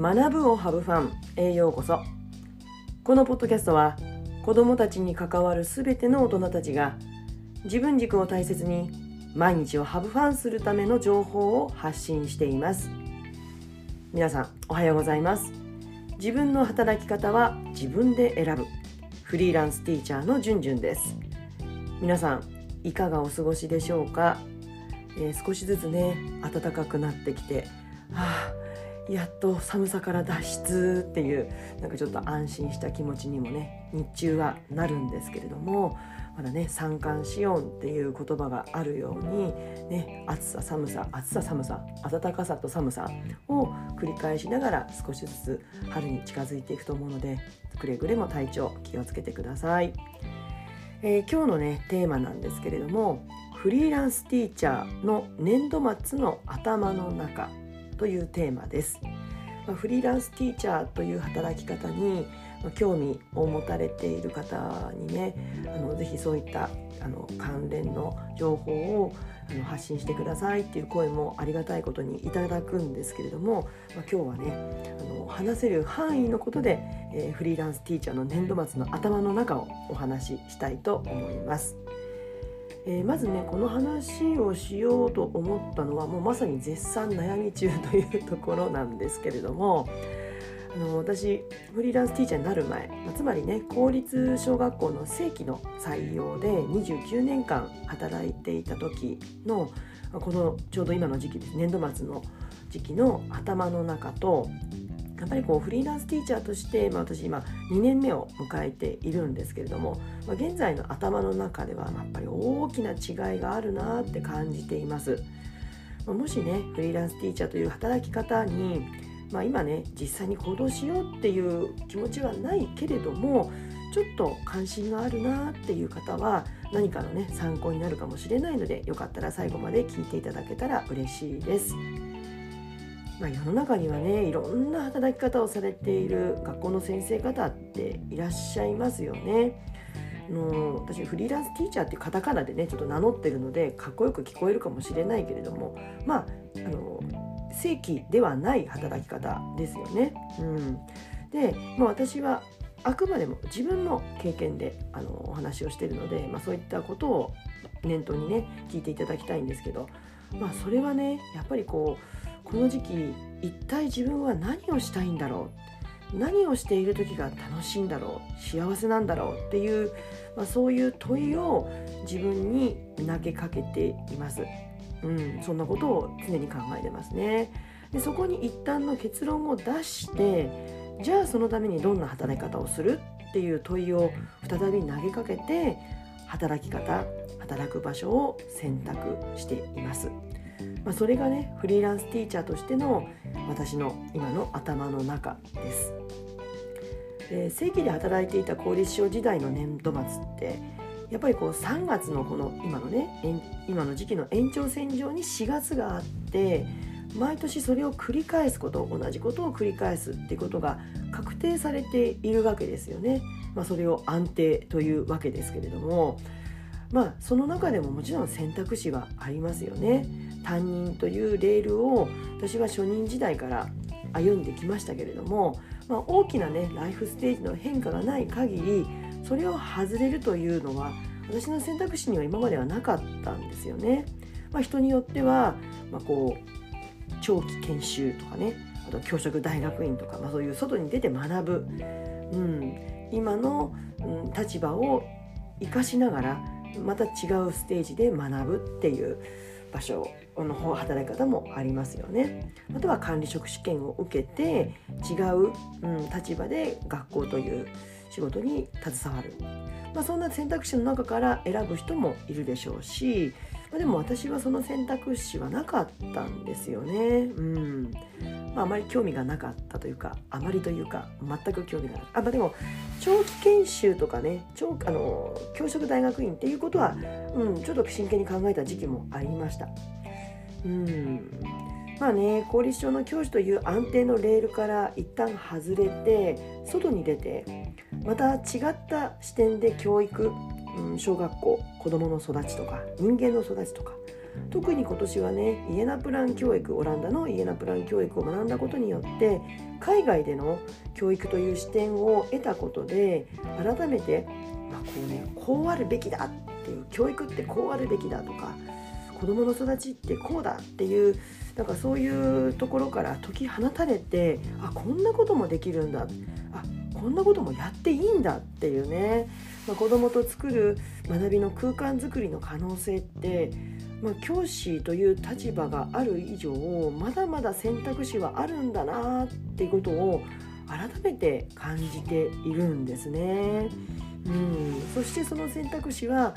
学ぶをハブファンへようこそ。このポッドキャストは子どもたちに関わるすべての大人たちが自分軸を大切に毎日をハブファンするための情報を発信しています。皆さんおはようございます。自分の働き方は自分で選ぶ。フリーランスティーチャーのじゅんじゅんです。皆さんいかがお過ごしでしょうか、えー、少しずつね暖かくなってきてはあやっと寒さから脱出っていうなんかちょっと安心した気持ちにもね日中はなるんですけれどもまだね三寒四温っていう言葉があるように、ね、暑さ寒さ暑さ寒さ暖かさと寒さを繰り返しながら少しずつ春に近づいていくと思うのでくれぐれも体調気をつけてください。えー、今日のねテーマなんですけれどもフリーランスティーチャーの年度末の頭の中というテーマです。ま、フリーランスティーチャーという働き方に興味を持たれている方にねあのぜひそういったあの関連の情報をあの発信してくださいっていう声もありがたいことにいただくんですけれども、まあ、今日はねあの話せる範囲のことで、えー、フリーランスティーチャーの年度末の頭の中をお話ししたいと思います。えー、まずねこの話をしようと思ったのはもうまさに絶賛悩み中というところなんですけれどもあの私フリーランスティーチャーになる前、まあ、つまりね公立小学校の正規の採用で29年間働いていた時のこのちょうど今の時期です。年度末の時期の頭の中とやっぱりこうフリーランスティーチャーとして、まあ、私今2年目を迎えているんですけれども、まあ、現在の頭の中ではやっぱり大きな違いがあるなって感じています。まあ、もしねフリーランスティーチャーという働き方に、まあ、今ね実際に行動しようっていう気持ちはないけれどもちょっと関心があるなっていう方は何かのね参考になるかもしれないのでよかったら最後まで聞いていただけたら嬉しいです。まあ、世の中にはねいろんな働き方をされている学校の先生方っていらっしゃいますよね。あの私フリーランスティーチャーっていうカタカナでねちょっと名乗ってるのでかっこよく聞こえるかもしれないけれどもまああの正規ではない働き方ですよね。うん、で、まあ、私はあくまでも自分の経験であのお話をしているので、まあ、そういったことを念頭にね聞いていただきたいんですけど、まあ、それはねやっぱりこうこの時期一体自分は何をしたいんだろう？何をしている時が楽しいんだろう？幸せなんだろう？っていう、まあ、そういう問いを自分に投げかけています。うん、そんなことを常に考えてますね。でそこに一旦の結論を出してじゃあそのためにどんな働き方をする？っていう問いを再び投げかけて働き方働く場所を選択しています。まあ、それがねフリーランスティーチャーとしての私の今の頭の中です。で正規で働いていた公立小時代の年度末ってやっぱりこう3月のこの今のね今の時期の延長線上に4月があって毎年それを繰り返すこと同じことを繰り返すっていうことが確定されているわけですよね。まあ、それを安定というわけですけれどもまあその中でももちろん選択肢はありますよね。担任というレールを私は初任時代から歩んできましたけれども、まあ、大きなねライフステージの変化がない限りそれを外れるというのは私の選択肢には今まではなかったんですよね。まあ、人によっては、まあ、こう長期研修とかねあと教職大学院とか、まあ、そういう外に出て学ぶ、うん、今の、うん、立場を生かしながらまた違うステージで学ぶっていう場所の働き方もありますよね。あとは管理職試験を受けて違う、うん、立場で学校という仕事に携わる、まあ、そんな選択肢の中から選ぶ人もいるでしょうし、まあ、でも私はその選択肢はなかったんですよね。うんまあ、あまり興味がなかったというかあまりというか全く興味がないあ、まあ、でも長期研修とかね長あの教職大学院っていうことは、うん、ちょっと真剣に考えた時期もありました。うんまあね公立小の教師という安定のレールから一旦外れて外に出てまた違った視点で教育うん、小学校子どもの育ちとか人間の育ちとか特に今年はねイエナプラン教育オランダのイエナプラン教育を学んだことによって海外での教育という視点を得たことで改めて、まあ、こうねこうあるべきだっていう教育ってこうあるべきだとか子どもの育ちってこうだっていうなんかそういうところから解き放たれてあこんなこともできるんだ。あこんなこともやっていいんだっていうね、まあ、子どもと作る学びの空間づくりの可能性ってまあ、教師という立場がある以上まだまだ選択肢はあるんだなっていうことを改めて感じているんですね。うん、そしてその選択肢は、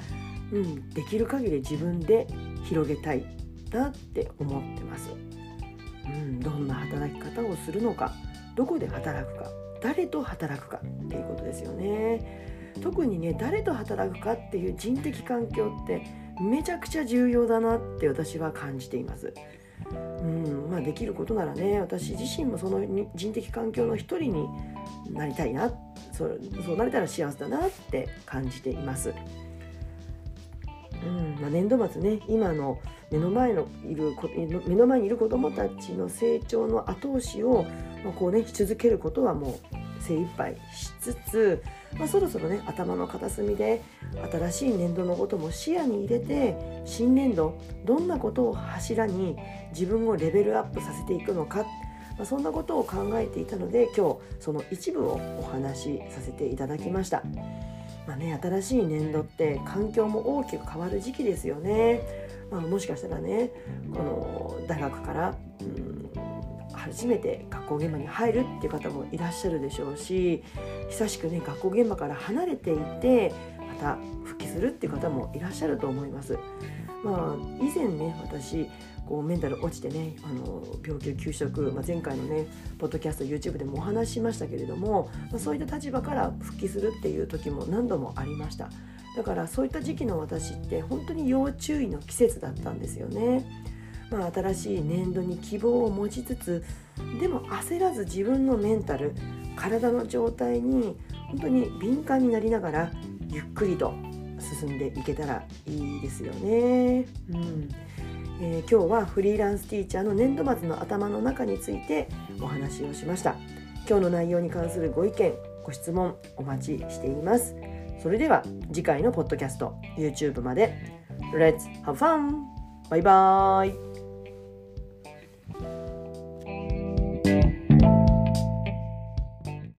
うん、できる限り自分で広げたいなって思ってます。うん、どんな働き方をするのかどこで働くか誰と働くかっていうことですよね。特にね誰と働くかっていう人的環境ってめちゃくちゃ重要だなって私は感じています。うんまあ、できることならね私自身もその人的環境の一人になりたいなそうそうなれたら幸せだなって感じています。うんまあ、年度末ね今の目の前のいる目の前にいる子どもたちの成長の後押しを、まあ、こうねし続けることはもう精一杯しつつ、まあ、そろそろね頭の片隅で新しい年度のことも視野に入れて新年度どんなことを柱に自分をレベルアップさせていくのか、まあ、そんなことを考えていたので今日その一部をお話しさせていただきました。まあね、新しい年度って環境も大きく変わる時期ですよね。まあ、もしかしたらねこの大学から、うん初めて学校現場に入るっていう方もいらっしゃるでしょうし久しくね学校現場から離れていてまた復帰するっていう方もいらっしゃると思います。まあ、以前ね私こうメンタル落ちてねあの病気休職、まあ、前回のねポッドキャスト YouTube でもお話ししましたけれども、まあ、そういった立場から復帰するっていう時も何度もありましただからそういった時期の私って本当に要注意の季節だったんですよね。まあ、新しい年度に希望を持ちつつでも焦らず自分のメンタル体の状態に本当に敏感になりながらゆっくりと進んでいけたらいいですよね。うん。えー、今日はフリーランスティーチャーの年度末の頭の中についてお話をしました。今日の内容に関するご意見ご質問お待ちしています。それでは次回のポッドキャスト YouTube まで。Let's have fun! バイバーイ。